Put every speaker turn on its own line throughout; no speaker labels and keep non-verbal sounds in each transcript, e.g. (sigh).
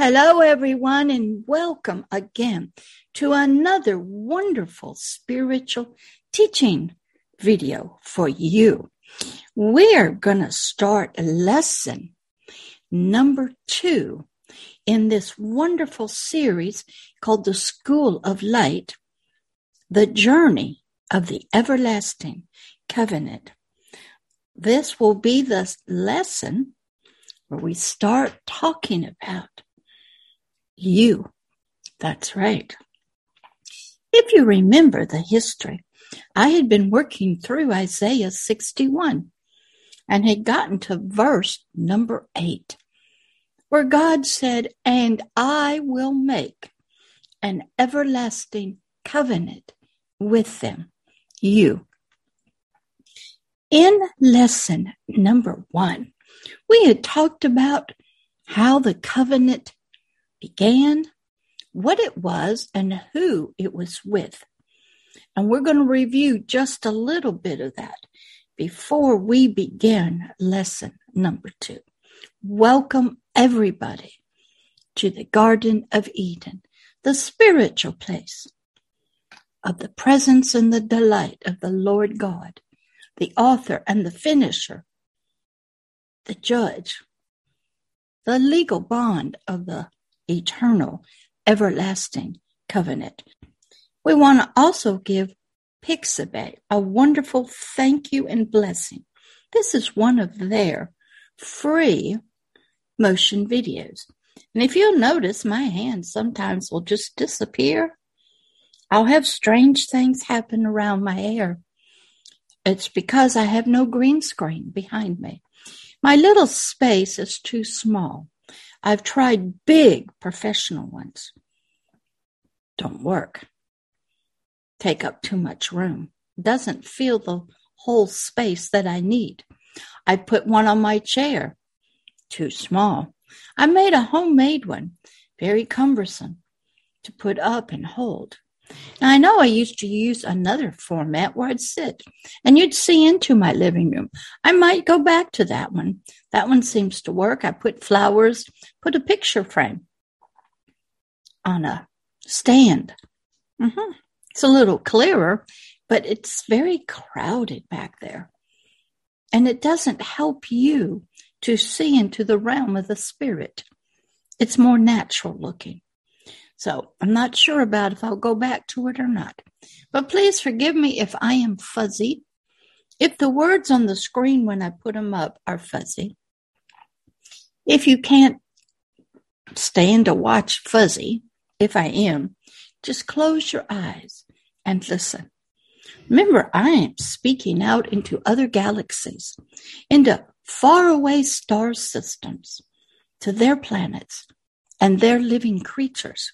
Hello, everyone, and welcome again to another wonderful spiritual teaching video for you. We're going to start lesson number two in this wonderful series called The School of Light, The Journey of the Everlasting Covenant. This will be the lesson where we start talking about you. That's right. If you remember the history, I had been working through Isaiah 61 and had gotten to verse number eight, where God said, And I will make an everlasting covenant with them, you. In lesson number one, we had talked about how the covenant began, what it was, and who it was with. And we're going to review just a little bit of that before we begin lesson number two. Welcome, everybody, to the Garden of Eden, the spiritual place of the presence and the delight of the Lord God, the author and the finisher, the judge, the legal bond of the eternal, everlasting covenant. We want to also give Pixabay a wonderful thank you and blessing. This is one of their free motion videos. And if you'll notice, my hands sometimes will just disappear. I'll have strange things happen around my hair. It's because I have no green screen behind me. My little space is too small. I've tried big professional ones. Don't work. Take up too much room. Doesn't fill the whole space that I need. I put one on my chair. Too small. I made a homemade one, very cumbersome to put up and hold. Now, I know I used to use another format where I'd sit and you'd see into my living room. I might go back to that one. That one seems to work. I put flowers, put a picture frame on a stand. Mm-hmm. It's a little clearer, but it's very crowded back there. And it doesn't help you to see into the realm of the spirit. It's more natural looking. So I'm not sure about if I'll go back to it or not. But please forgive me if I am fuzzy. If the words on the screen when I put them up are fuzzy. If you can't stand to watch fuzzy, if I am, just close your eyes and listen. Remember, I am speaking out into other galaxies, into faraway star systems, to their planets and their living creatures.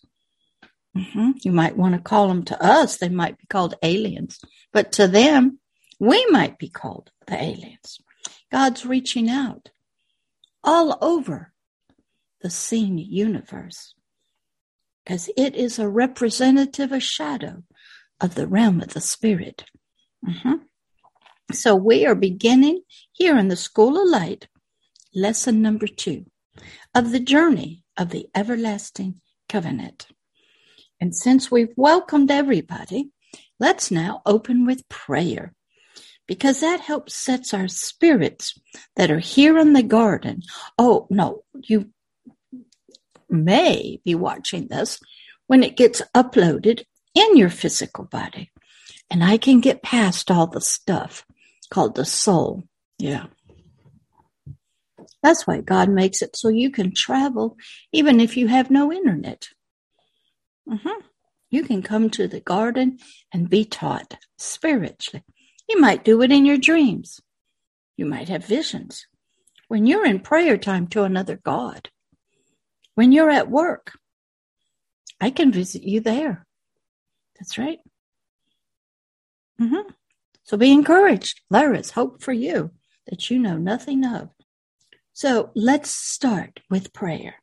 Mm-hmm. You might want to call them to us. They might be called aliens, but to them, we might be called the aliens. God's reaching out all over the seen universe because it is a representative, a shadow of the realm of the spirit. Mm-hmm. So we are beginning here in the School of Light, lesson number two of the journey of the everlasting covenant. And since we've welcomed everybody, let's now open with prayer because that helps sets our spirits that are here in the garden. Oh, no, you may be watching this when it gets uploaded in your physical body. And I can get past all the stuff called the soul. Yeah. That's why God makes it so you can travel even if you have no internet. Mm-hmm. You can come to the garden and be taught spiritually. You might do it in your dreams. You might have visions. When you're in prayer time to another God, when you're at work, I can visit you there. That's right. Mm-hmm. So be encouraged. There is hope for you that you know nothing of. So let's start with prayer.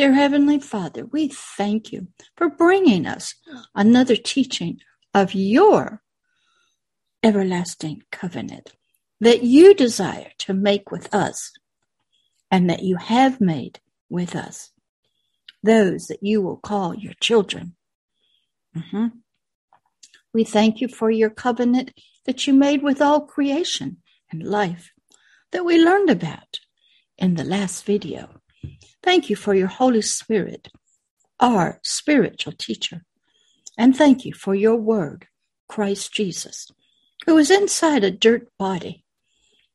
Dear Heavenly Father, we thank you for bringing us another teaching of your everlasting covenant that you desire to make with us and that you have made with us. those that you will call your children. Mm-hmm. We thank you for your covenant that you made with all creation and life that we learned about in the last video. Thank you for your Holy Spirit, our spiritual teacher. And thank you for your word, Christ Jesus, who was inside a dirt body,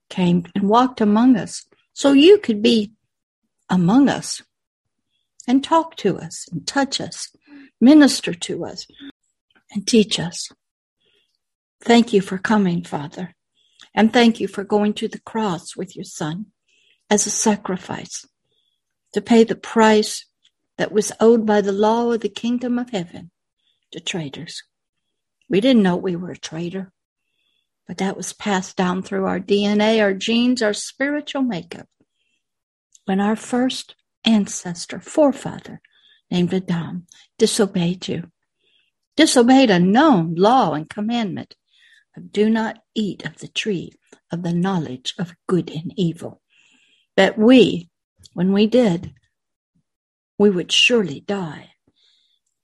came and walked among us so you could be among us and talk to us and touch us, minister to us, and teach us. Thank you for coming, Father. And thank you for going to the cross with your Son as a sacrifice to pay the price that was owed by the law of the kingdom of heaven to traitors. We didn't know we were a traitor, but that was passed down through our DNA, our genes, our spiritual makeup. When our first ancestor, forefather, named Adam, disobeyed you, disobeyed a known law and commandment of do not eat of the tree of the knowledge of good and evil. That we, when we did, we would surely die.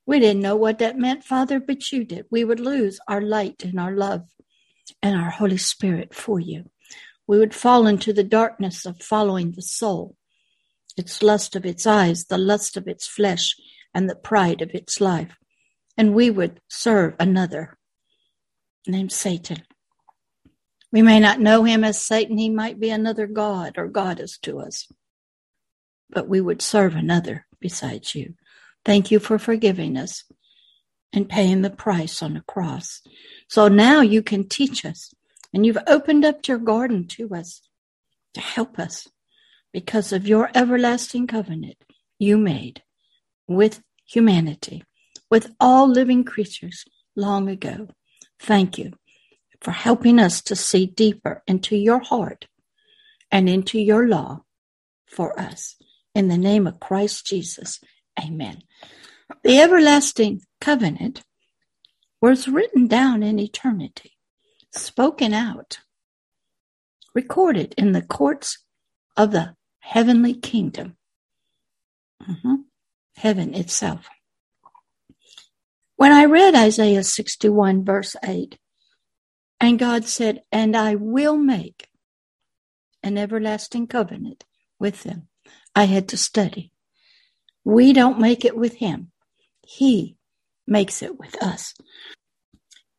We didn't know what that meant, Father, but you did. We would lose our light and our love and our Holy Spirit for you. We would fall into the darkness of following the soul, its lust of its eyes, the lust of its flesh, and the pride of its life and we would serve another named Satan. We may not know him as Satan. He might be another God or goddess to us, but we would serve another besides you. Thank you for forgiving us and paying the price on the cross. So now you can teach us and you've opened up your garden to us to help us because of your everlasting covenant you made with humanity with all living creatures long ago. Thank you for helping us to see deeper into your heart and into your law for us. In the name of Christ Jesus, amen. The everlasting covenant was written down in eternity, spoken out, recorded in the courts of the heavenly kingdom, mm-hmm. heaven itself. When I read Isaiah 61, verse 8, and God said, And I will make an everlasting covenant with them, I had to study. We don't make it with Him, He makes it with us.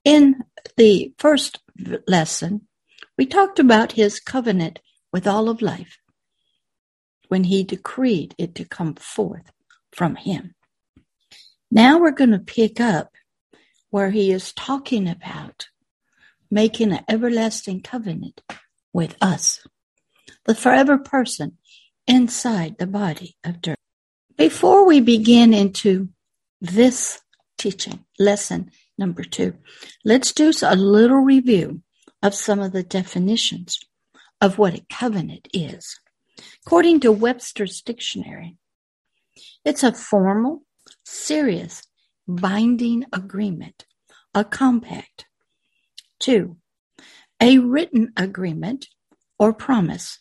In the first lesson, we talked about His covenant with all of life when He decreed it to come forth from Him. Now we're going to pick up where he is talking about making an everlasting covenant with us, the forever person inside the body of dirt. Before we begin into this teaching, lesson number two, let's do a little review of some of the definitions of what a covenant is. According to Webster's dictionary, it's a formal, serious binding agreement, a compact. Two, a written agreement or promise,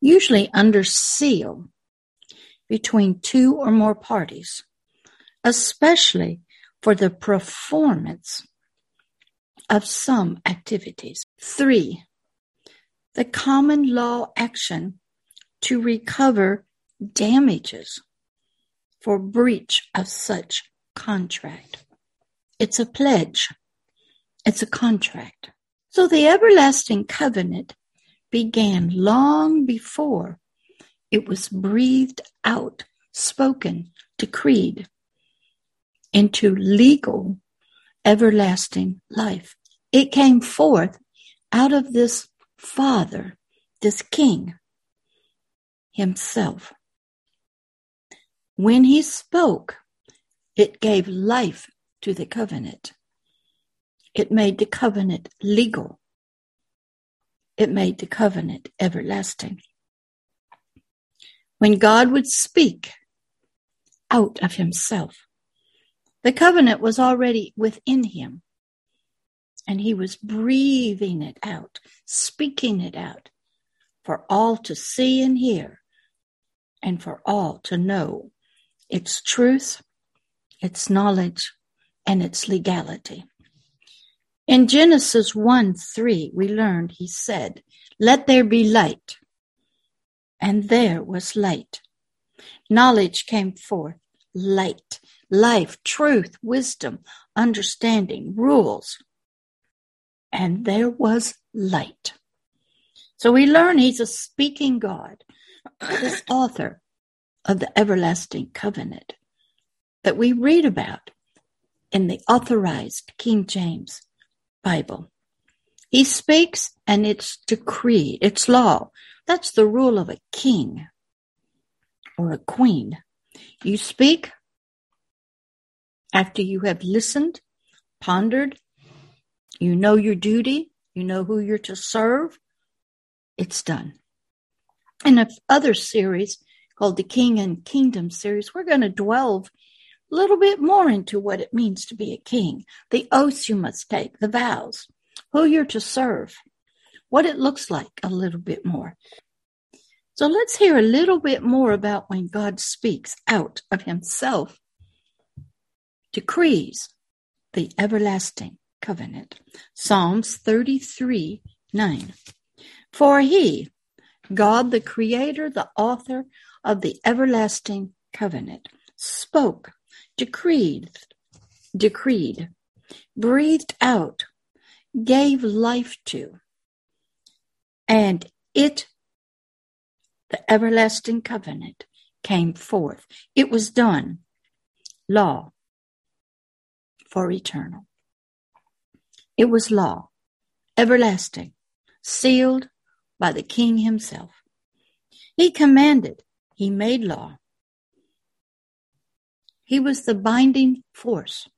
usually under seal between two or more parties, especially for the performance of some activities. Three, the common law action to recover damages for breach of such contract. It's a pledge. It's a contract. So the everlasting covenant began long before it was breathed out, spoken, decreed into legal everlasting life. It came forth out of this father, this king himself. When he spoke, it gave life to the covenant. It made the covenant legal. It made the covenant everlasting. When God would speak out of himself, the covenant was already within him. And he was breathing it out, speaking it out for all to see and hear, and for all to know its truth, its knowledge, and its legality. In Genesis 1 3, we learned he said, Let there be light. And there was light. Knowledge came forth, light, life, truth, wisdom, understanding, rules. And there was light. So we learn he's a speaking God, this (clears throat) author of the everlasting covenant that we read about in the authorized King James Bible. He speaks and it's decreed, it's law. That's the rule of a king or a queen. You speak after you have listened, pondered, you know your duty, you know who you're to serve, it's done. In a other series called the King and Kingdom series, we're going to delve a little bit more into what it means to be a king, the oaths you must take, the vows, who you're to serve, what it looks like a little bit more. So let's hear a little bit more about when God speaks out of himself, decrees the everlasting covenant. Psalms 33 9. For he, God the creator, the author of the everlasting covenant, spoke decreed, decreed, breathed out, gave life to, and it, the everlasting covenant, came forth. It was done. Law for eternal. It was law, everlasting, sealed by the king himself. He commanded, he made law, he was the binding force,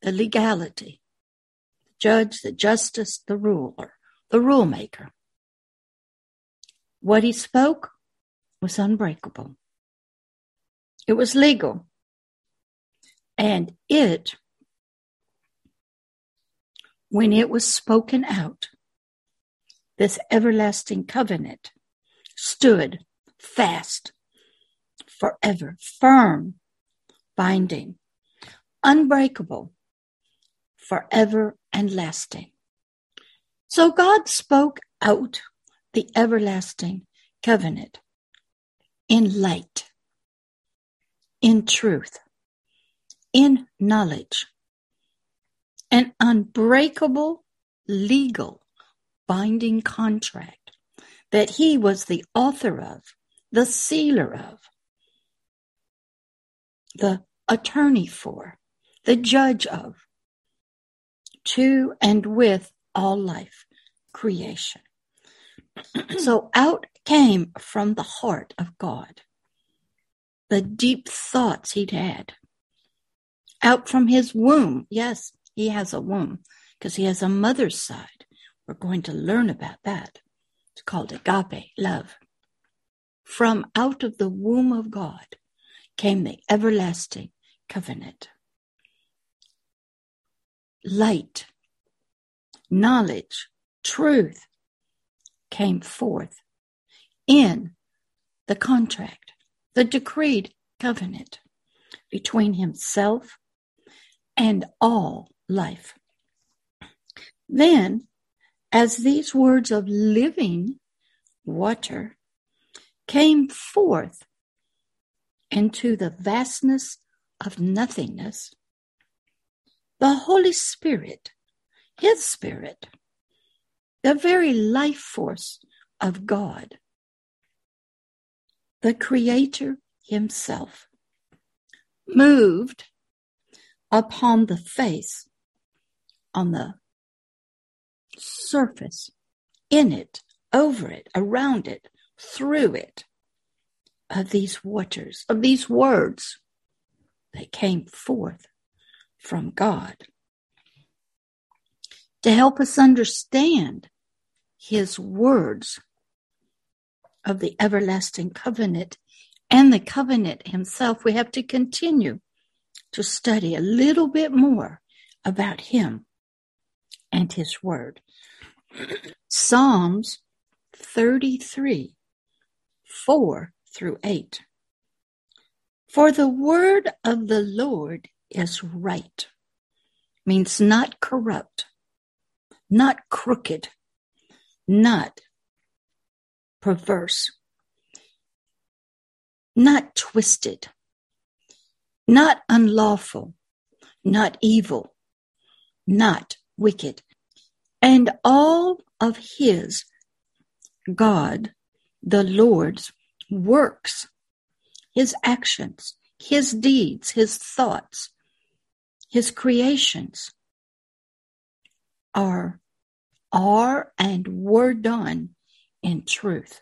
the legality, the judge, the justice, the ruler, the rule maker. What he spoke was unbreakable. It was legal. And it, when it was spoken out, this everlasting covenant stood fast forever, firm binding, unbreakable, forever and lasting. So God spoke out the everlasting covenant in light, in truth, in knowledge, an unbreakable legal binding contract that he was the author of, the sealer of, the attorney for, the judge of, to and with all life creation. (clears throat) so out came from the heart of God the deep thoughts he'd had. Out from his womb. Yes, he has a womb because he has a mother's side. We're going to learn about that. It's called agape, love. From out of the womb of God came the everlasting covenant. Light, knowledge, truth came forth in the contract, the decreed covenant between himself and all life. Then, as these words of living water came forth into the vastness of nothingness, the Holy Spirit, His Spirit, the very life force of God, the Creator Himself, moved upon the face, on the surface, in it, over it, around it, through it, of these waters, of these words that came forth from God to help us understand his words of the everlasting covenant and the covenant himself. We have to continue to study a little bit more about him and his word. Psalms 33, 4 through 8. For the word of the Lord is right, means not corrupt, not crooked, not perverse, not twisted, not unlawful, not evil, not wicked. And all of his, God, the Lord's works, his actions, his deeds, his thoughts, his creations are, are and were done in truth.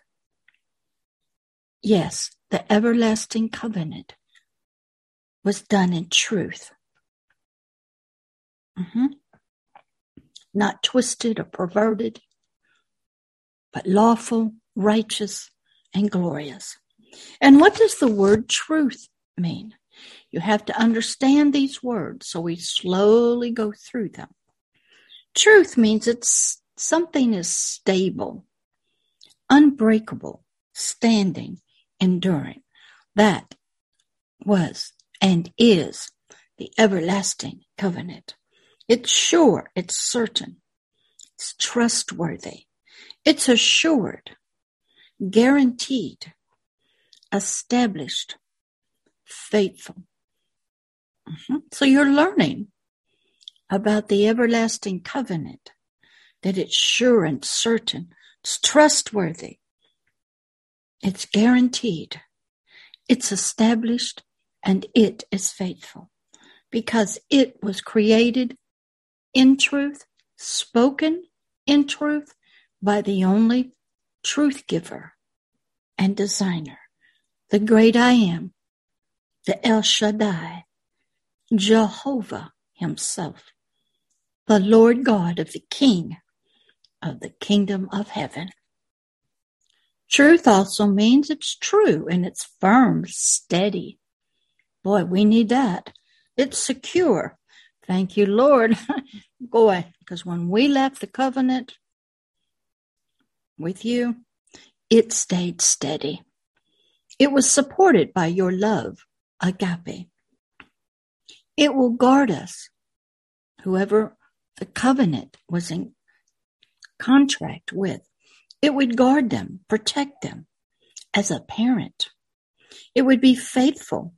Yes, the everlasting covenant was done in truth. Mm-hmm. Not twisted or perverted, but lawful, righteous, and glorious. And what does the word truth mean? You have to understand these words, so we slowly go through them. Truth means it's something is stable, unbreakable, standing, enduring. That was and is the everlasting covenant. It's sure, it's certain, it's trustworthy, it's assured, guaranteed, established, faithful. Mm-hmm. So you're learning about the everlasting covenant, that it's sure and certain, it's trustworthy, it's guaranteed, it's established, and it is faithful because it was created in truth, spoken in truth by the only truth giver and designer, the great I am, the El Shaddai, Jehovah himself, the Lord God of the King of the kingdom of heaven. Truth also means it's true and it's firm, steady. Boy, we need that. It's secure. Thank you, Lord. (laughs) Boy, because when we left the covenant with you, it stayed steady. It was supported by your love, agape. It will guard us. Whoever the covenant was in contract with it would guard them, protect them as a parent. It would be faithful.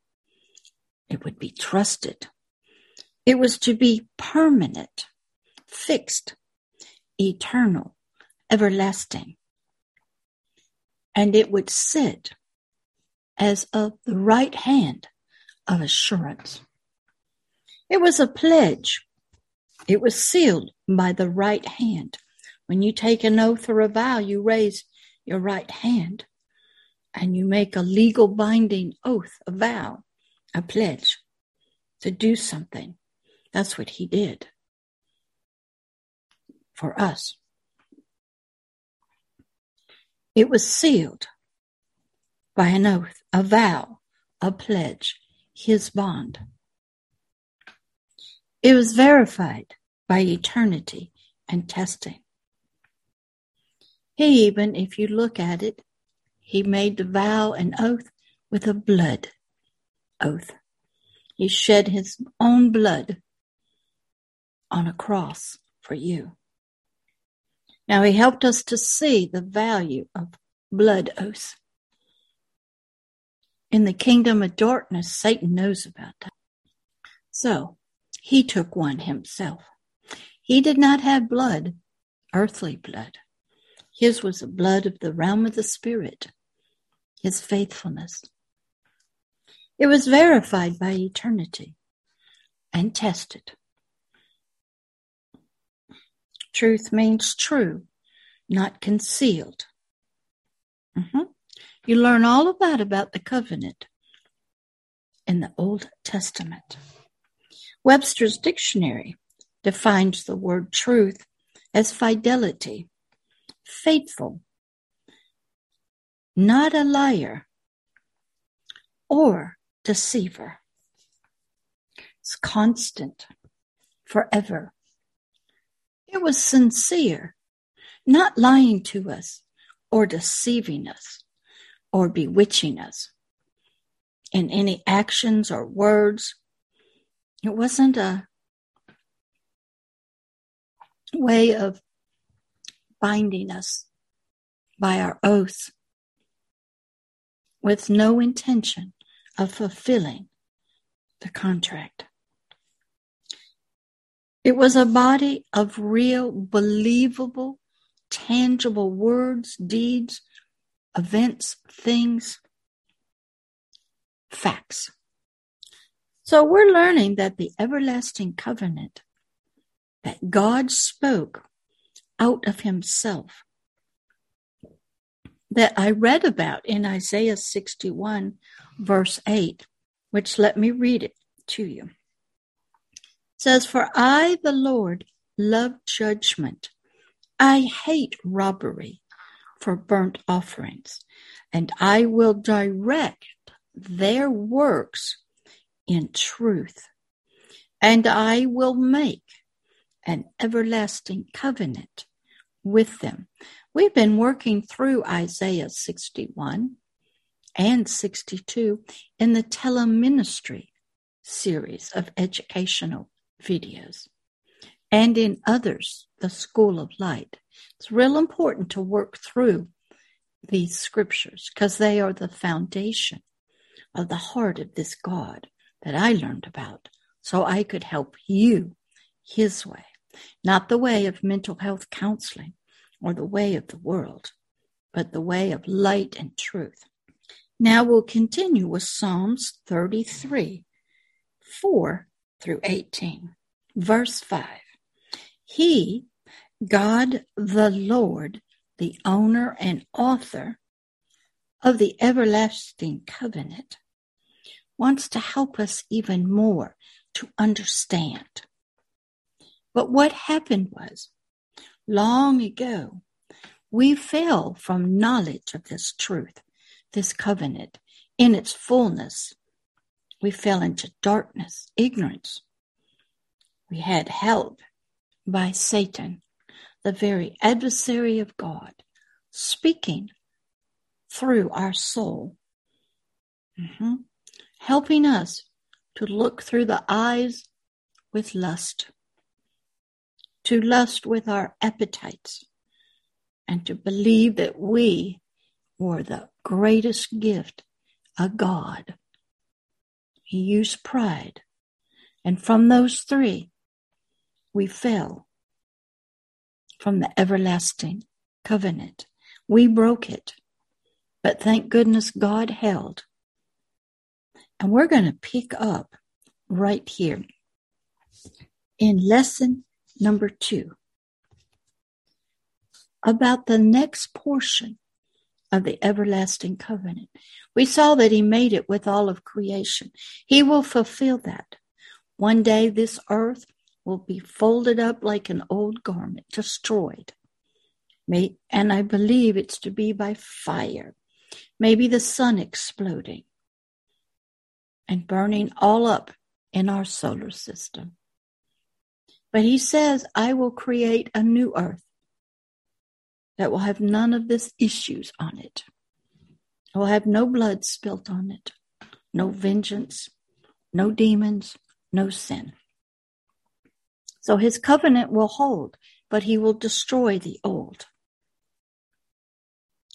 It would be trusted. It was to be permanent, fixed, eternal, everlasting. And it would sit as of the right hand of assurance. It was a pledge. It was sealed by the right hand when you take an oath or a vow, you raise your right hand and you make a legal binding oath, a vow, a pledge to do something. That's what he did for us. It was sealed by an oath, a vow, a pledge, his bond. It was verified by eternity and testing. He even, if you look at it, he made the vow and oath with a blood oath. He shed his own blood on a cross for you. Now he helped us to see the value of blood oaths. In the kingdom of darkness, Satan knows about that. So he took one himself. He did not have blood, earthly blood. His was the blood of the realm of the Spirit, his faithfulness. It was verified by eternity and tested. Truth means true, not concealed. Mm-hmm. You learn all about about the covenant in the Old Testament. Webster's dictionary defines the word truth as fidelity, faithful, not a liar or deceiver. It's constant, forever. It was sincere, not lying to us or deceiving us or bewitching us. in any actions or words. It wasn't a way of binding us by our oaths with no intention of fulfilling the contract. It was a body of real, believable, tangible words, deeds, events, things, facts. So we're learning that the everlasting covenant that God spoke out of himself that I read about in Isaiah 61 verse 8, which let me read it to you. Says, For I, the Lord, love judgment. I hate robbery for burnt offerings, and I will direct their works in truth, and I will make an everlasting covenant with them. We've been working through Isaiah 61 and 62 in the teleministry series of educational videos and in others, the School of Light. It's real important to work through these scriptures because they are the foundation of the heart of this God that I learned about so I could help you his way, not the way of mental health counseling or the way of the world, but the way of light and truth. Now we'll continue with Psalms 33, 4 through 18. Verse 5. He, God the Lord, the owner and author of the everlasting covenant, wants to help us even more to understand. But what happened was, long ago, we fell from knowledge of this truth, this covenant, in its fullness. We fell into darkness, ignorance. We had help by Satan, the very adversary of God, speaking through our soul. Mm-hmm helping us to look through the eyes with lust, to lust with our appetites, and to believe that we were the greatest gift a God. He used pride. And from those three, we fell from the everlasting covenant. We broke it. But thank goodness God held and we're going to pick up right here in lesson number two about the next portion of the everlasting covenant. We saw that he made it with all of creation. He will fulfill that. One day this earth will be folded up like an old garment, destroyed. May, and I believe it's to be by fire. Maybe the sun exploding and burning all up in our solar system. But he says, I will create a new earth that will have none of this issues on it. It will have no blood spilt on it, no vengeance, no demons, no sin. So his covenant will hold, but he will destroy the old.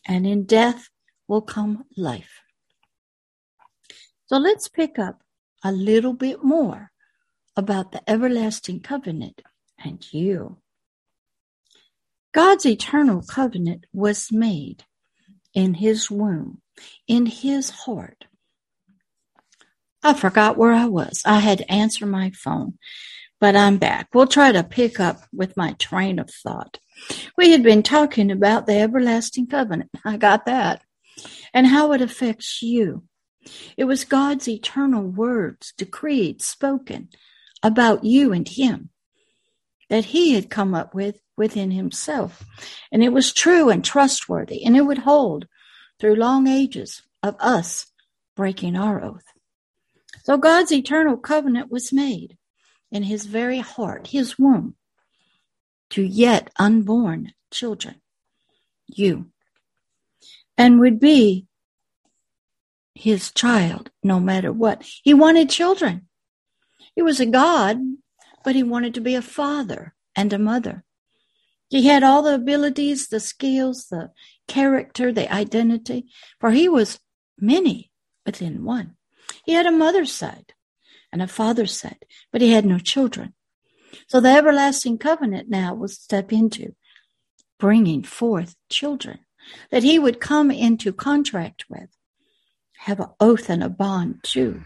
And in death will come life. So let's pick up a little bit more about the everlasting covenant and you. God's eternal covenant was made in his womb, in his heart. I forgot where I was. I had to answer my phone, but I'm back. We'll try to pick up with my train of thought. We had been talking about the everlasting covenant. I got that. And how it affects you. It was God's eternal words, decreed, spoken about you and him that he had come up with within himself. And it was true and trustworthy, and it would hold through long ages of us breaking our oath. So God's eternal covenant was made in his very heart, his womb, to yet unborn children, you, and would be his child no matter what. He wanted children. He was a God, but he wanted to be a father and a mother. He had all the abilities, the skills, the character, the identity, for he was many within one. He had a mother's side and a father's side, but he had no children. So the everlasting covenant now will step into bringing forth children that he would come into contract with, have an oath and a bond too,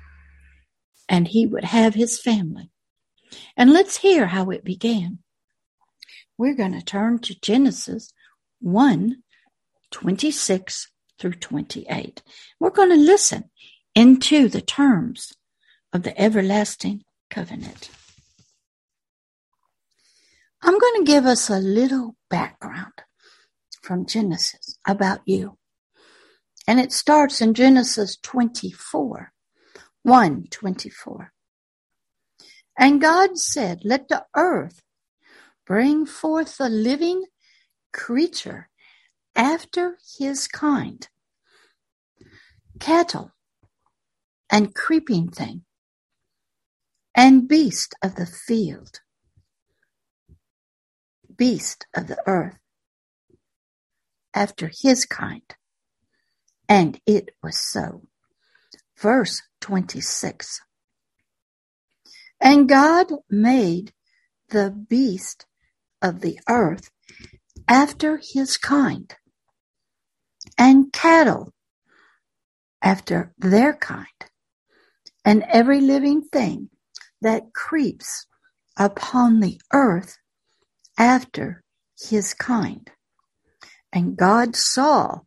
and he would have his family. And let's hear how it began. We're going to turn to Genesis 1 26 through 28. We're going to listen into the terms of the everlasting covenant. I'm going to give us a little background from Genesis about you. And it starts in Genesis 24, 1 24. And God said, Let the earth bring forth a living creature after his kind, cattle and creeping thing, and beast of the field, beast of the earth, after his kind. And it was so. Verse 26. And God made the beast of the earth after his kind, and cattle after their kind, and every living thing that creeps upon the earth after his kind. And God saw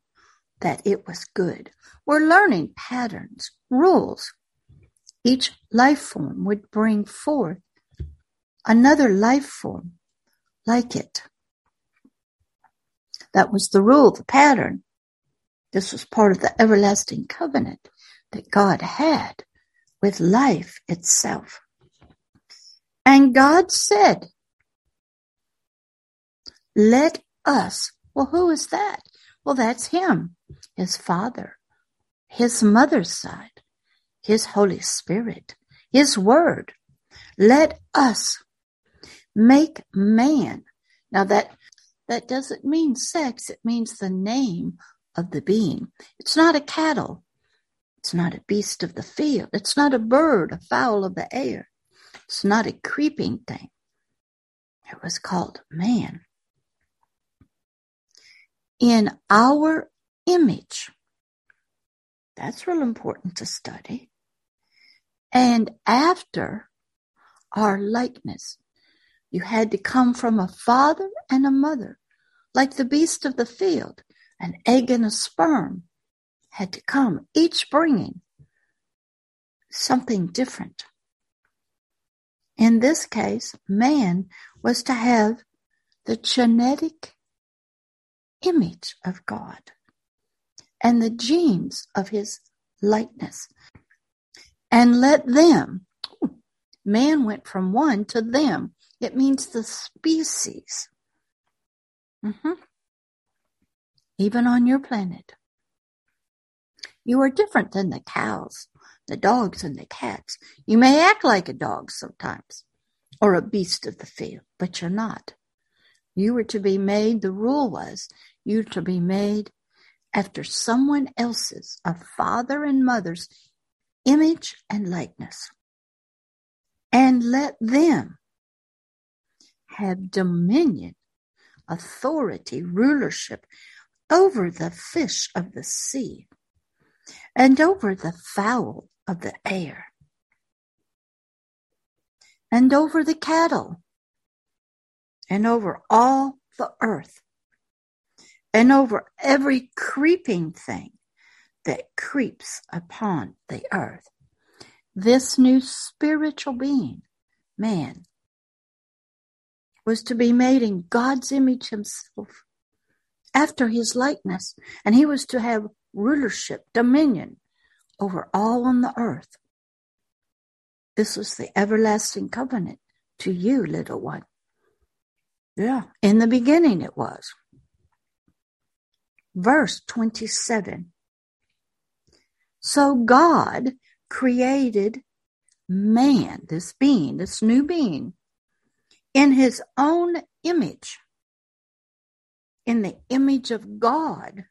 that it was good. We're learning patterns, rules. Each life form would bring forth another life form like it. That was the rule, the pattern. This was part of the everlasting covenant that God had with life itself. And God said, let us. Well, who is that? Well, that's him, his father, his mother's side, his Holy Spirit, his word. Let us make man. Now that, that doesn't mean sex. It means the name of the being. It's not a cattle. It's not a beast of the field. It's not a bird, a fowl of the air. It's not a creeping thing. It was called man. In our image. That's real important to study. And after our likeness. You had to come from a father and a mother, like the beast of the field, an egg and a sperm had to come, each bringing something different. In this case, man was to have the genetic image of God and the genes of his likeness. And let them, man went from one to them it means the species. Mm-hmm. Even on your planet. You are different than the cows, the dogs, and the cats. You may act like a dog sometimes, or a beast of the field, but you're not. You were to be made, the rule was, you were to be made after someone else's, a father and mother's image and likeness. And let them have dominion, authority, rulership over the fish of the sea and over the fowl of the air and over the cattle and over all the earth and over every creeping thing that creeps upon the earth. This new spiritual being, man, was to be made in God's image himself, after his likeness, and he was to have rulership, dominion over all on the earth. This was the everlasting covenant to you, little one. Yeah, in the beginning it was. Verse 27. So God created man, this being, this new being, in his own image, in the image of God,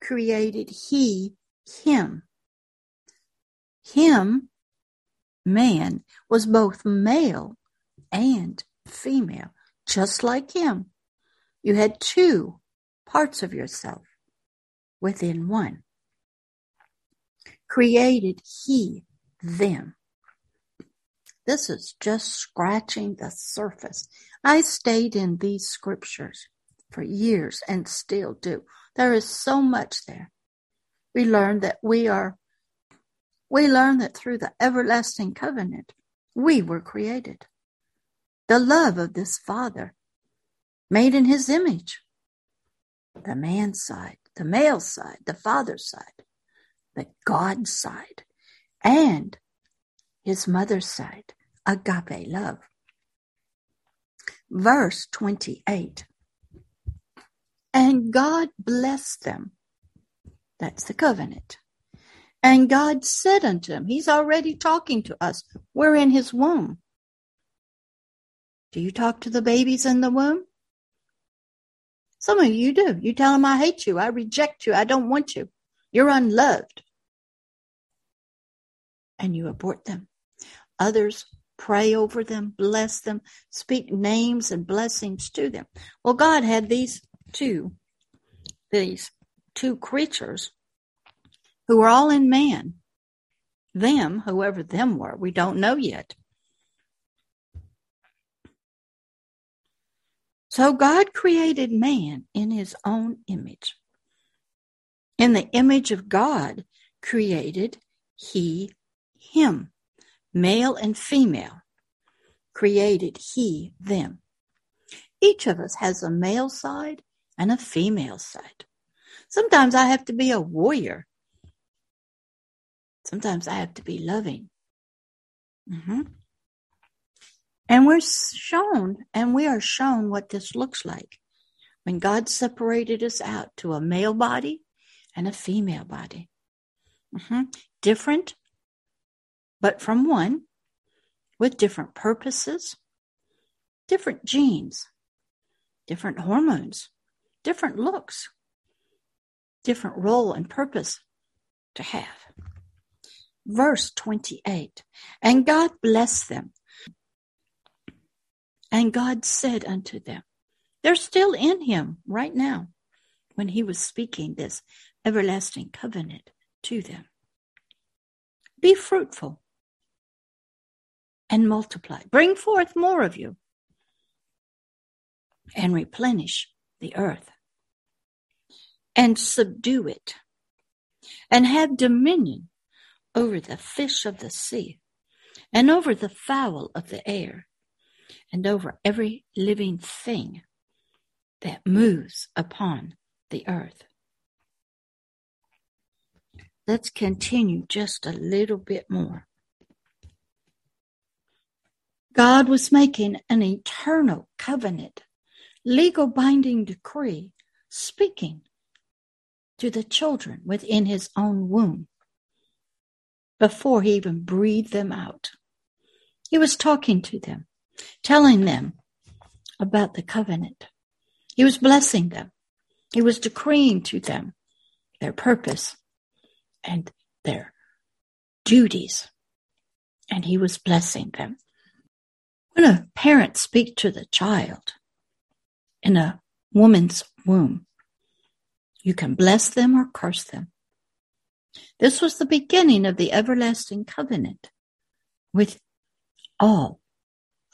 created he him. Him, man, was both male and female, just like him. You had two parts of yourself within one. Created he them. This is just scratching the surface. I stayed in these scriptures for years and still do. There is so much there. We learn that we are, we learn that through the everlasting covenant, we were created. The love of this Father, made in his image. The man's side, the male side, the father's side, the God side, and his mother's side, agape love. Verse 28. And God blessed them. That's the covenant. And God said unto him, He's already talking to us. We're in His womb. Do you talk to the babies in the womb? Some of you do. You tell them, I hate you. I reject you. I don't want you. You're unloved and you abort them. Others pray over them, bless them, speak names and blessings to them. Well, God had these two, these two creatures who were all in man. Them, whoever them were, we don't know yet. So God created man in his own image. In the image of God created he him, male and female, created he them. Each of us has a male side and a female side. Sometimes I have to be a warrior. Sometimes I have to be loving. Mm-hmm. And we're shown, and we are shown what this looks like when God separated us out to a male body and a female body. Mm-hmm. Different but from one with different purposes, different genes, different hormones, different looks, different role and purpose to have. Verse 28 And God blessed them. And God said unto them, They're still in Him right now when He was speaking this everlasting covenant to them. Be fruitful and multiply. Bring forth more of you and replenish the earth and subdue it and have dominion over the fish of the sea and over the fowl of the air and over every living thing that moves upon the earth. Let's continue just a little bit more. God was making an eternal covenant, legal binding decree, speaking to the children within his own womb before he even breathed them out. He was talking to them, telling them about the covenant. He was blessing them. He was decreeing to them their purpose and their duties. And he was blessing them. When a parent speaks to the child in a woman's womb, you can bless them or curse them. This was the beginning of the everlasting covenant with all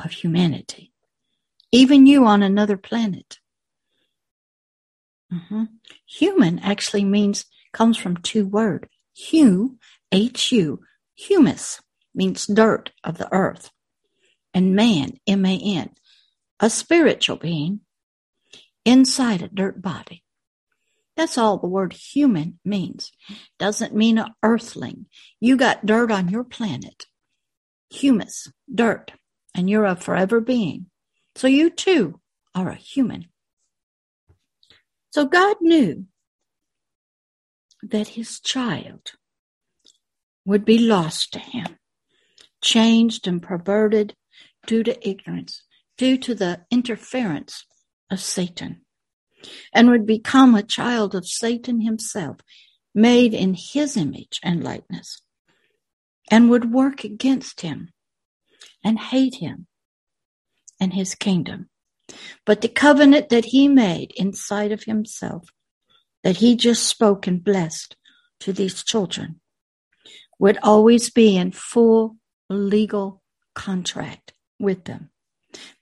of humanity, even you on another planet. Mm-hmm. Human actually means, comes from two words. Hu, H-U, humus, means dirt of the earth and man, M-A-N, a spiritual being inside a dirt body. That's all the word human means. Doesn't mean an earthling. You got dirt on your planet. Humus, dirt, and you're a forever being. So you too are a human. So God knew that his child would be lost to him, changed and perverted due to ignorance, due to the interference of Satan, and would become a child of Satan himself, made in his image and likeness, and would work against him and hate him and his kingdom. But the covenant that he made inside of himself, that he just spoke and blessed to these children, would always be in full legal contract with them,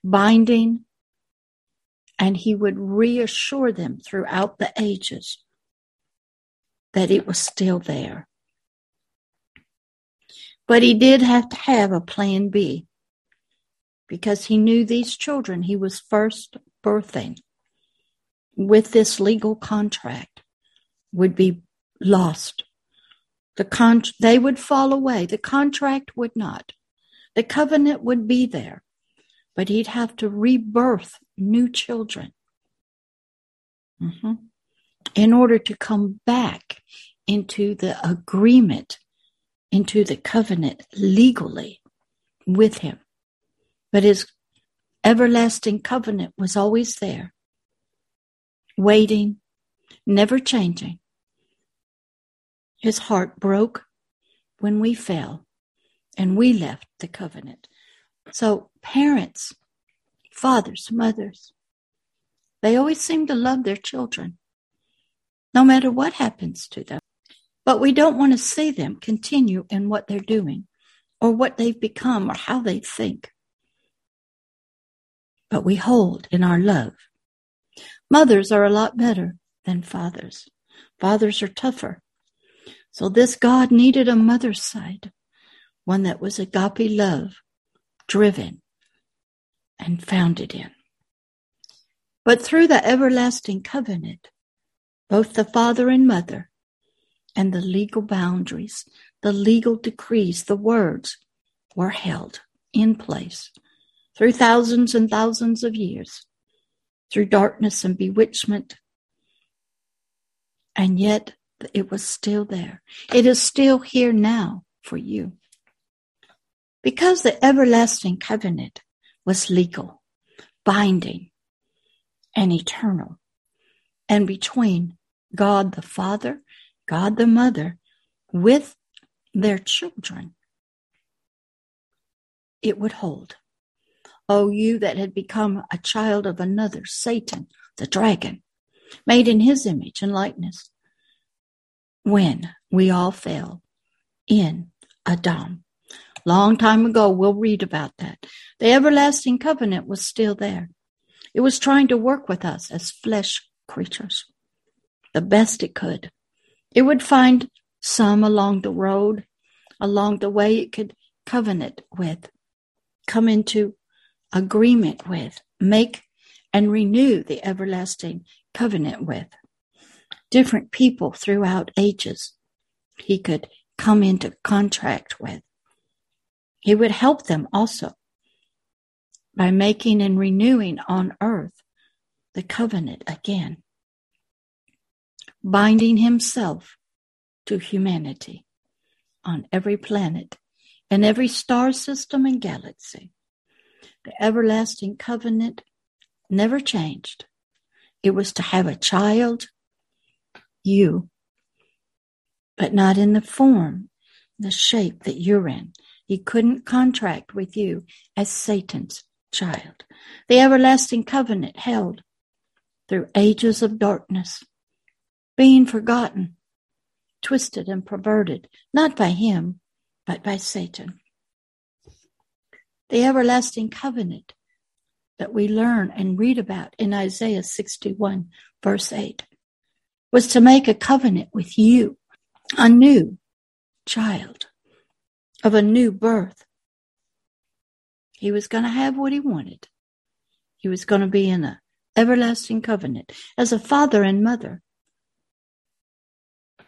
binding, and he would reassure them throughout the ages that it was still there. But he did have to have a plan B because he knew these children he was first birthing with this legal contract would be lost. The con- they would fall away. The contract would not. The covenant would be there, but he'd have to rebirth new children mm-hmm. in order to come back into the agreement, into the covenant legally with him. But his everlasting covenant was always there, waiting, never changing. His heart broke when we fell and we left the covenant. So, parents, fathers, mothers, they always seem to love their children, no matter what happens to them. But we don't want to see them continue in what they're doing or what they've become or how they think but we hold in our love. Mothers are a lot better than fathers. Fathers are tougher. So this God needed a mother's side, one that was agape love, driven and founded in. But through the everlasting covenant, both the father and mother and the legal boundaries, the legal decrees, the words were held in place through thousands and thousands of years, through darkness and bewitchment. And yet it was still there. It is still here now for you. Because the everlasting covenant was legal, binding, and eternal, and between God the Father, God the Mother, with their children, it would hold. O you that had become a child of another, Satan, the dragon, made in his image and likeness, when we all fell in Adam. Long time ago, we'll read about that. The everlasting covenant was still there. It was trying to work with us as flesh creatures the best it could. It would find some along the road, along the way it could covenant with, come into agreement with, make and renew the everlasting covenant with. Different people throughout ages he could come into contract with. He would help them also by making and renewing on earth the covenant again, binding himself to humanity on every planet and every star system and galaxy the everlasting covenant never changed. It was to have a child, you, but not in the form, the shape that you're in. He couldn't contract with you as Satan's child. The everlasting covenant held through ages of darkness, being forgotten, twisted and perverted, not by him, but by Satan the everlasting covenant that we learn and read about in Isaiah 61, verse 8, was to make a covenant with you, a new child of a new birth. He was going to have what he wanted. He was going to be in an everlasting covenant as a father and mother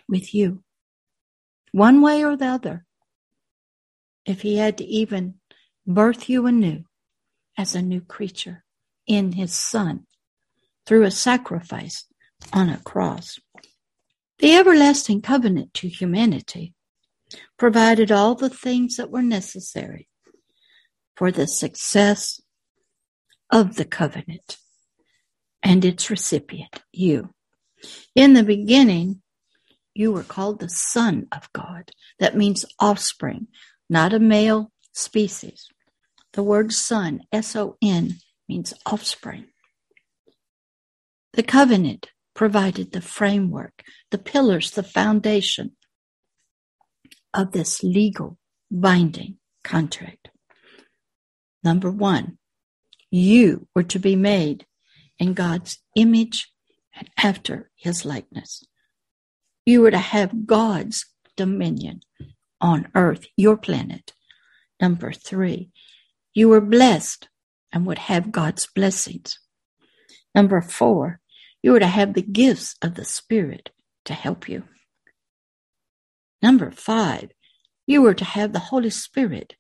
with you, one way or the other. If he had to even birth you anew as a new creature in his Son through a sacrifice on a cross. The everlasting covenant to humanity provided all the things that were necessary for the success of the covenant and its recipient, you. In the beginning, you were called the Son of God. That means offspring, not a male species. The word son, S O N, means offspring. The covenant provided the framework, the pillars, the foundation of this legal binding contract. Number one, you were to be made in God's image and after his likeness. You were to have God's dominion on earth, your planet. Number three, you were blessed and would have God's blessings. Number four, you were to have the gifts of the Spirit to help you. Number five, you were to have the Holy Spirit,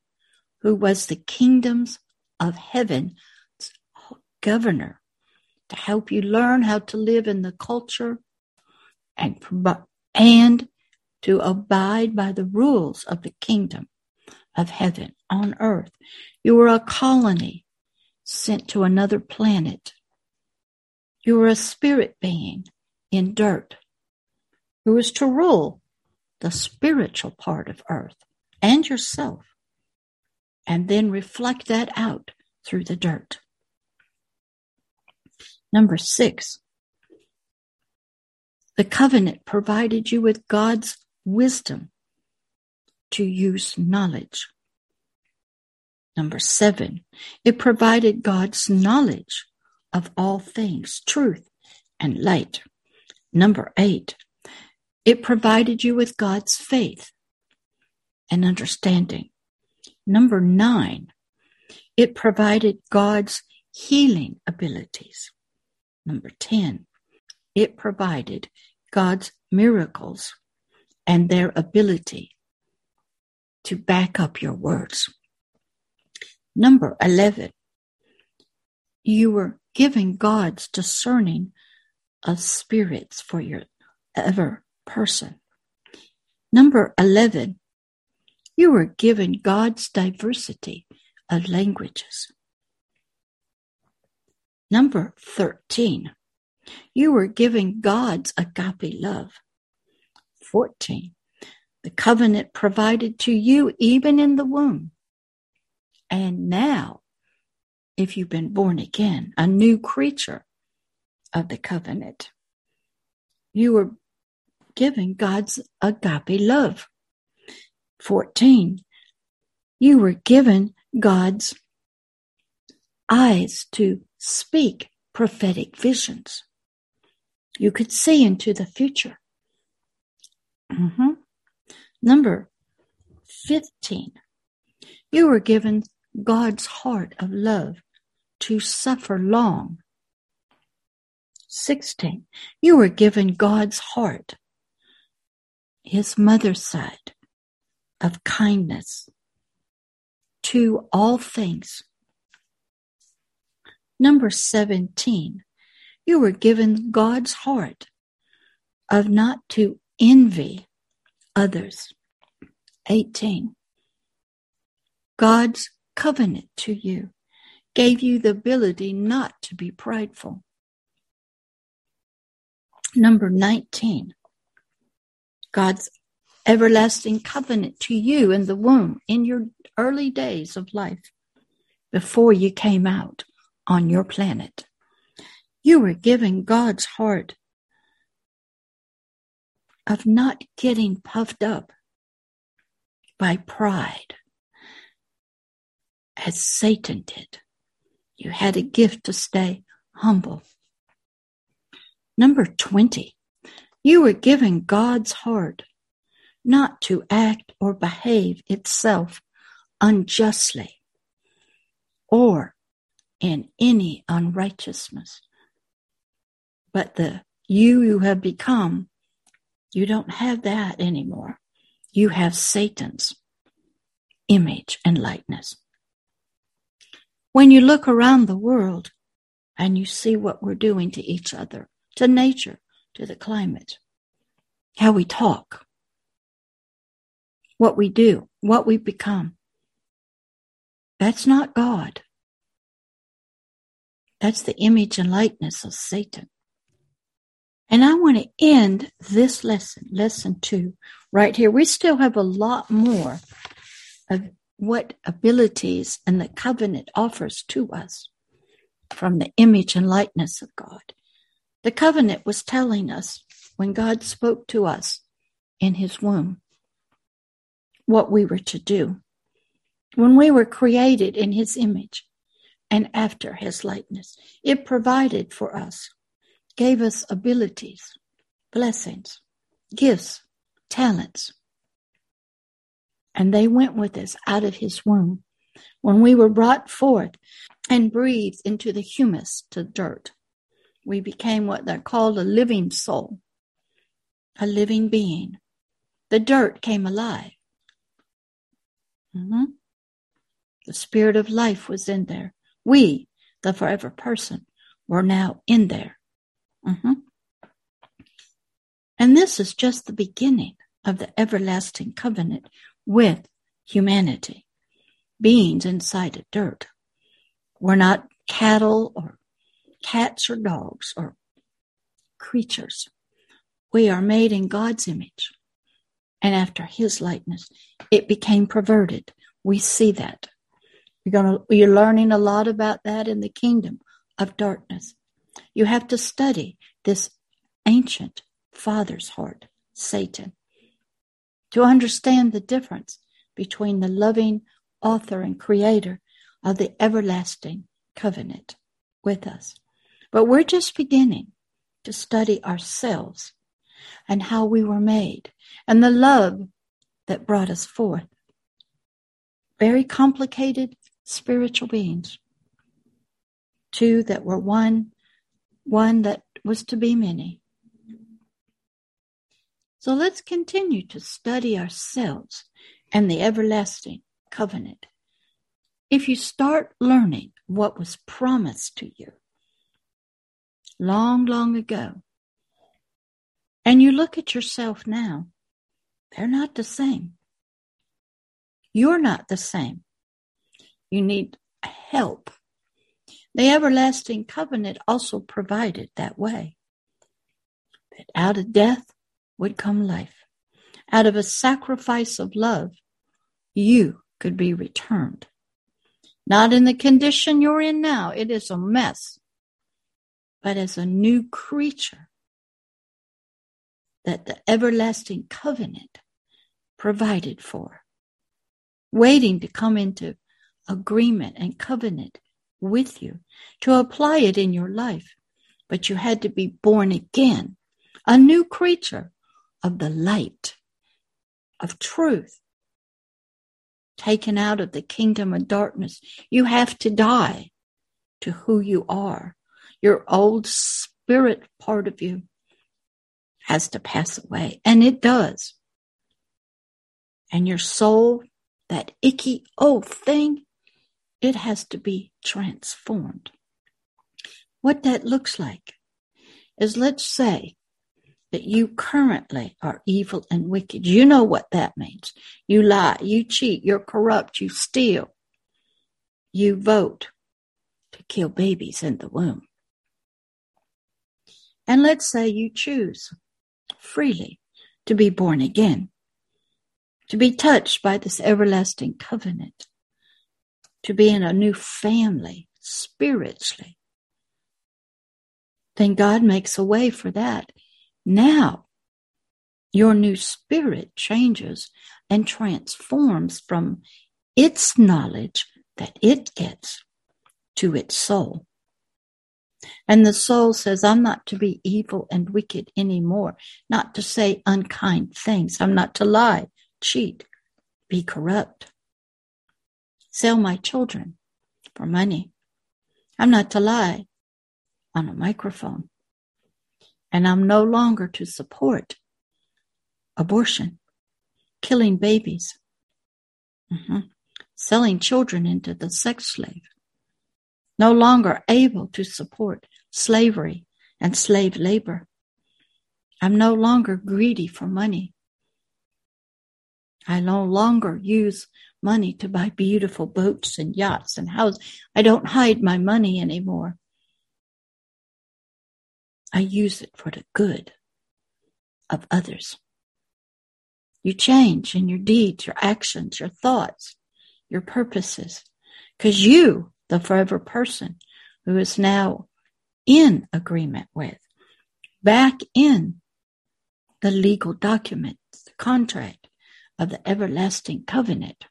who was the kingdoms of heaven's governor, to help you learn how to live in the culture and, and to abide by the rules of the kingdom of heaven on earth. You were a colony sent to another planet. You were a spirit being in dirt who was to rule the spiritual part of earth and yourself, and then reflect that out through the dirt. Number six, the covenant provided you with God's wisdom to use knowledge. Number seven, it provided God's knowledge of all things, truth and light. Number eight, it provided you with God's faith and understanding. Number nine, it provided God's healing abilities. Number 10, it provided God's miracles and their ability to back up your words. Number 11, you were given God's discerning of spirits for your ever person. Number 11, you were given God's diversity of languages. Number 13, you were given God's agape love. 14, the covenant provided to you even in the womb. And now, if you've been born again, a new creature of the covenant, you were given God's agape love. 14, you were given God's eyes to speak prophetic visions. You could see into the future. Mm-hmm. Number 15. You were given God's heart of love to suffer long. 16. You were given God's heart, his mother's side of kindness to all things. Number 17. You were given God's heart of not to envy others. 18. God's covenant to you gave you the ability not to be prideful. Number 19. God's everlasting covenant to you in the womb in your early days of life before you came out on your planet. You were given God's heart of not getting puffed up by pride as Satan did. You had a gift to stay humble. Number 20, you were given God's heart not to act or behave itself unjustly or in any unrighteousness. But the you you have become you don't have that anymore. You have Satan's image and likeness. When you look around the world and you see what we're doing to each other, to nature, to the climate, how we talk, what we do, what we become. That's not God. That's the image and likeness of Satan. And I want to end this lesson, lesson two, right here. We still have a lot more of what abilities and the covenant offers to us from the image and likeness of God. The covenant was telling us when God spoke to us in his womb what we were to do. When we were created in his image and after his likeness, it provided for us gave us abilities, blessings, gifts, talents. And they went with us out of his womb. When we were brought forth and breathed into the humus, to dirt, we became what they're called a living soul, a living being. The dirt came alive. Mm-hmm. The spirit of life was in there. We, the forever person, were now in there. Mm-hmm. And this is just the beginning of the everlasting covenant with humanity, beings inside of dirt. We're not cattle or cats or dogs or creatures. We are made in God's image and after his likeness. It became perverted. We see that. You're gonna, you're learning a lot about that in the kingdom of darkness. You have to study this ancient father's heart, Satan, to understand the difference between the loving author and creator of the everlasting covenant with us. But we're just beginning to study ourselves and how we were made and the love that brought us forth. Very complicated spiritual beings. Two that were one one that was to be many. So let's continue to study ourselves and the everlasting covenant. If you start learning what was promised to you long, long ago, and you look at yourself now, they're not the same. You're not the same. You need help the everlasting covenant also provided that way. That out of death would come life. Out of a sacrifice of love, you could be returned. Not in the condition you're in now, it is a mess, but as a new creature that the everlasting covenant provided for, waiting to come into agreement and covenant with you to apply it in your life. But you had to be born again, a new creature of the light, of truth, taken out of the kingdom of darkness. You have to die to who you are. Your old spirit part of you has to pass away, and it does. And your soul, that icky old thing, it has to be transformed. What that looks like is let's say that you currently are evil and wicked. You know what that means. You lie, you cheat, you're corrupt, you steal, you vote to kill babies in the womb. And let's say you choose freely to be born again, to be touched by this everlasting covenant to be in a new family spiritually, then God makes a way for that. Now, your new spirit changes and transforms from its knowledge that it gets to its soul. And the soul says, I'm not to be evil and wicked anymore, not to say unkind things. I'm not to lie, cheat, be corrupt sell my children for money. I'm not to lie on a microphone. And I'm no longer to support abortion, killing babies, mm-hmm. selling children into the sex slave. No longer able to support slavery and slave labor. I'm no longer greedy for money. I no longer use money to buy beautiful boats and yachts and houses. I don't hide my money anymore. I use it for the good of others. You change in your deeds, your actions, your thoughts, your purposes, because you, the forever person who is now in agreement with, back in the legal document, the contract of the everlasting covenant,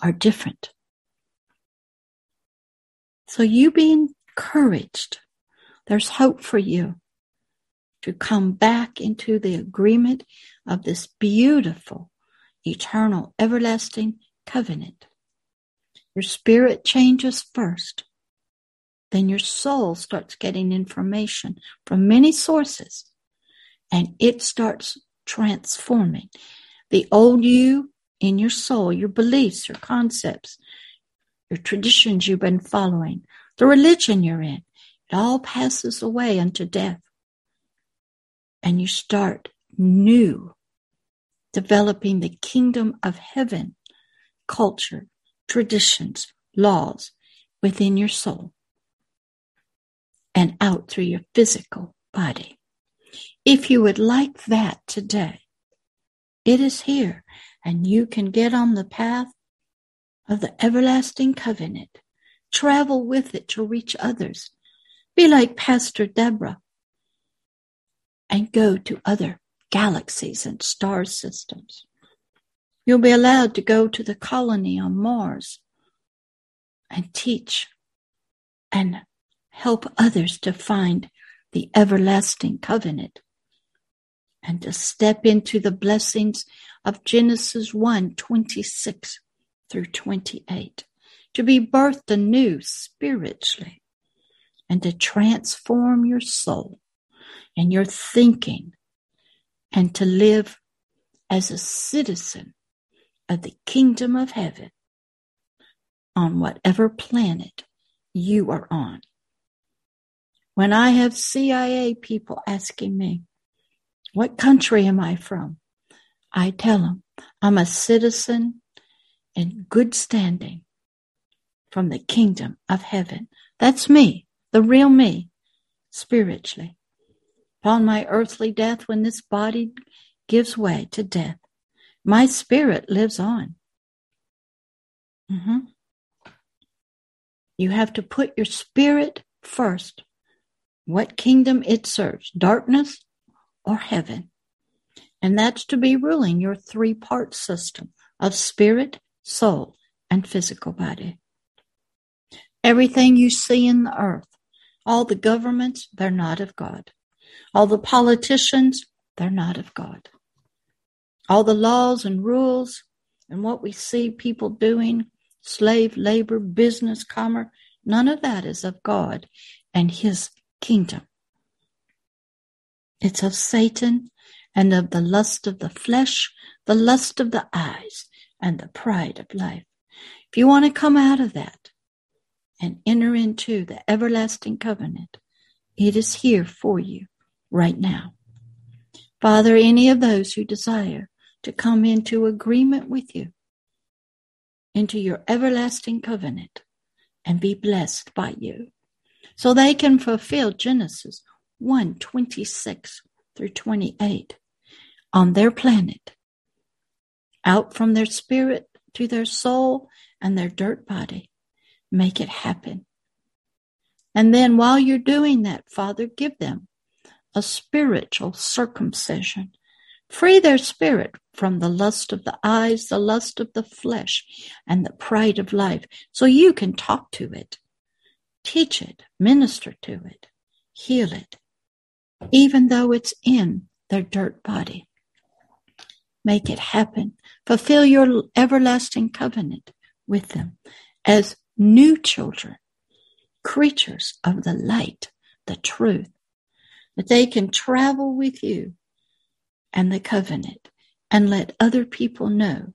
are different. So you be encouraged. There's hope for you to come back into the agreement of this beautiful, eternal, everlasting covenant. Your spirit changes first. Then your soul starts getting information from many sources and it starts transforming. The old you in your soul, your beliefs, your concepts, your traditions you've been following, the religion you're in, it all passes away unto death and you start new, developing the kingdom of heaven, culture, traditions, laws within your soul and out through your physical body. If you would like that today, it is here and you can get on the path of the everlasting covenant. Travel with it to reach others. Be like Pastor Deborah and go to other galaxies and star systems. You'll be allowed to go to the colony on Mars and teach and help others to find the everlasting covenant and to step into the blessings of Genesis 1 26 through 28, to be birthed anew spiritually and to transform your soul and your thinking and to live as a citizen of the kingdom of heaven on whatever planet you are on. When I have CIA people asking me, what country am I from? I tell them I'm a citizen in good standing from the kingdom of heaven. That's me, the real me, spiritually upon my earthly death when this body gives way to death. My spirit lives on. Mm-hmm. You have to put your spirit first. What kingdom it serves, darkness or heaven. And that's to be ruling your three part system of spirit, soul, and physical body. Everything you see in the earth, all the governments, they're not of God. All the politicians, they're not of God. All the laws and rules and what we see people doing, slave labor, business, commerce, none of that is of God and his kingdom. It's of Satan and of the lust of the flesh, the lust of the eyes, and the pride of life. If you want to come out of that and enter into the everlasting covenant, it is here for you right now. Father, any of those who desire to come into agreement with you, into your everlasting covenant, and be blessed by you, so they can fulfill Genesis 1 26 through 28 on their planet, out from their spirit to their soul and their dirt body. Make it happen. And then while you're doing that, Father, give them a spiritual circumcision. Free their spirit from the lust of the eyes, the lust of the flesh, and the pride of life, so you can talk to it, teach it, minister to it, heal it, even though it's in their dirt body. Make it happen. Fulfill your everlasting covenant with them as new children, creatures of the light, the truth, that they can travel with you and the covenant and let other people know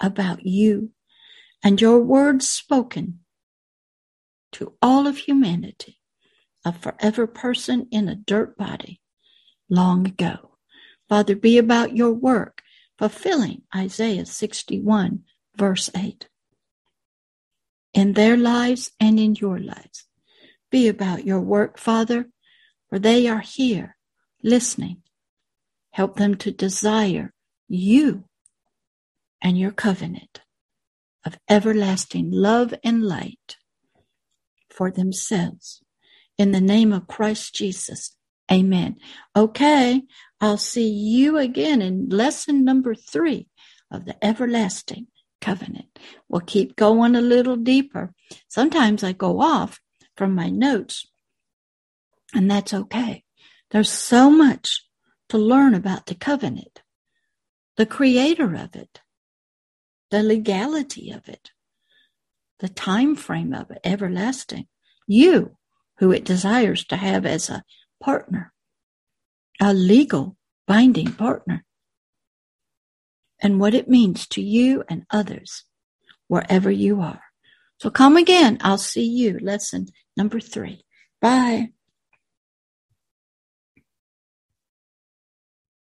about you and your words spoken to all of humanity, a forever person in a dirt body long ago. Father, be about your work fulfilling Isaiah 61, verse 8. In their lives and in your lives. Be about your work, Father, for they are here listening. Help them to desire you and your covenant of everlasting love and light for themselves. In the name of Christ Jesus, amen. Okay, I'll see you again in lesson number three of the everlasting covenant. We'll keep going a little deeper. Sometimes I go off from my notes, and that's okay. There's so much to learn about the covenant, the creator of it, the legality of it, the time frame of it, everlasting. You, who it desires to have as a partner, a legal binding partner, and what it means to you and others wherever you are. So come again. I'll see you. Lesson number three. Bye.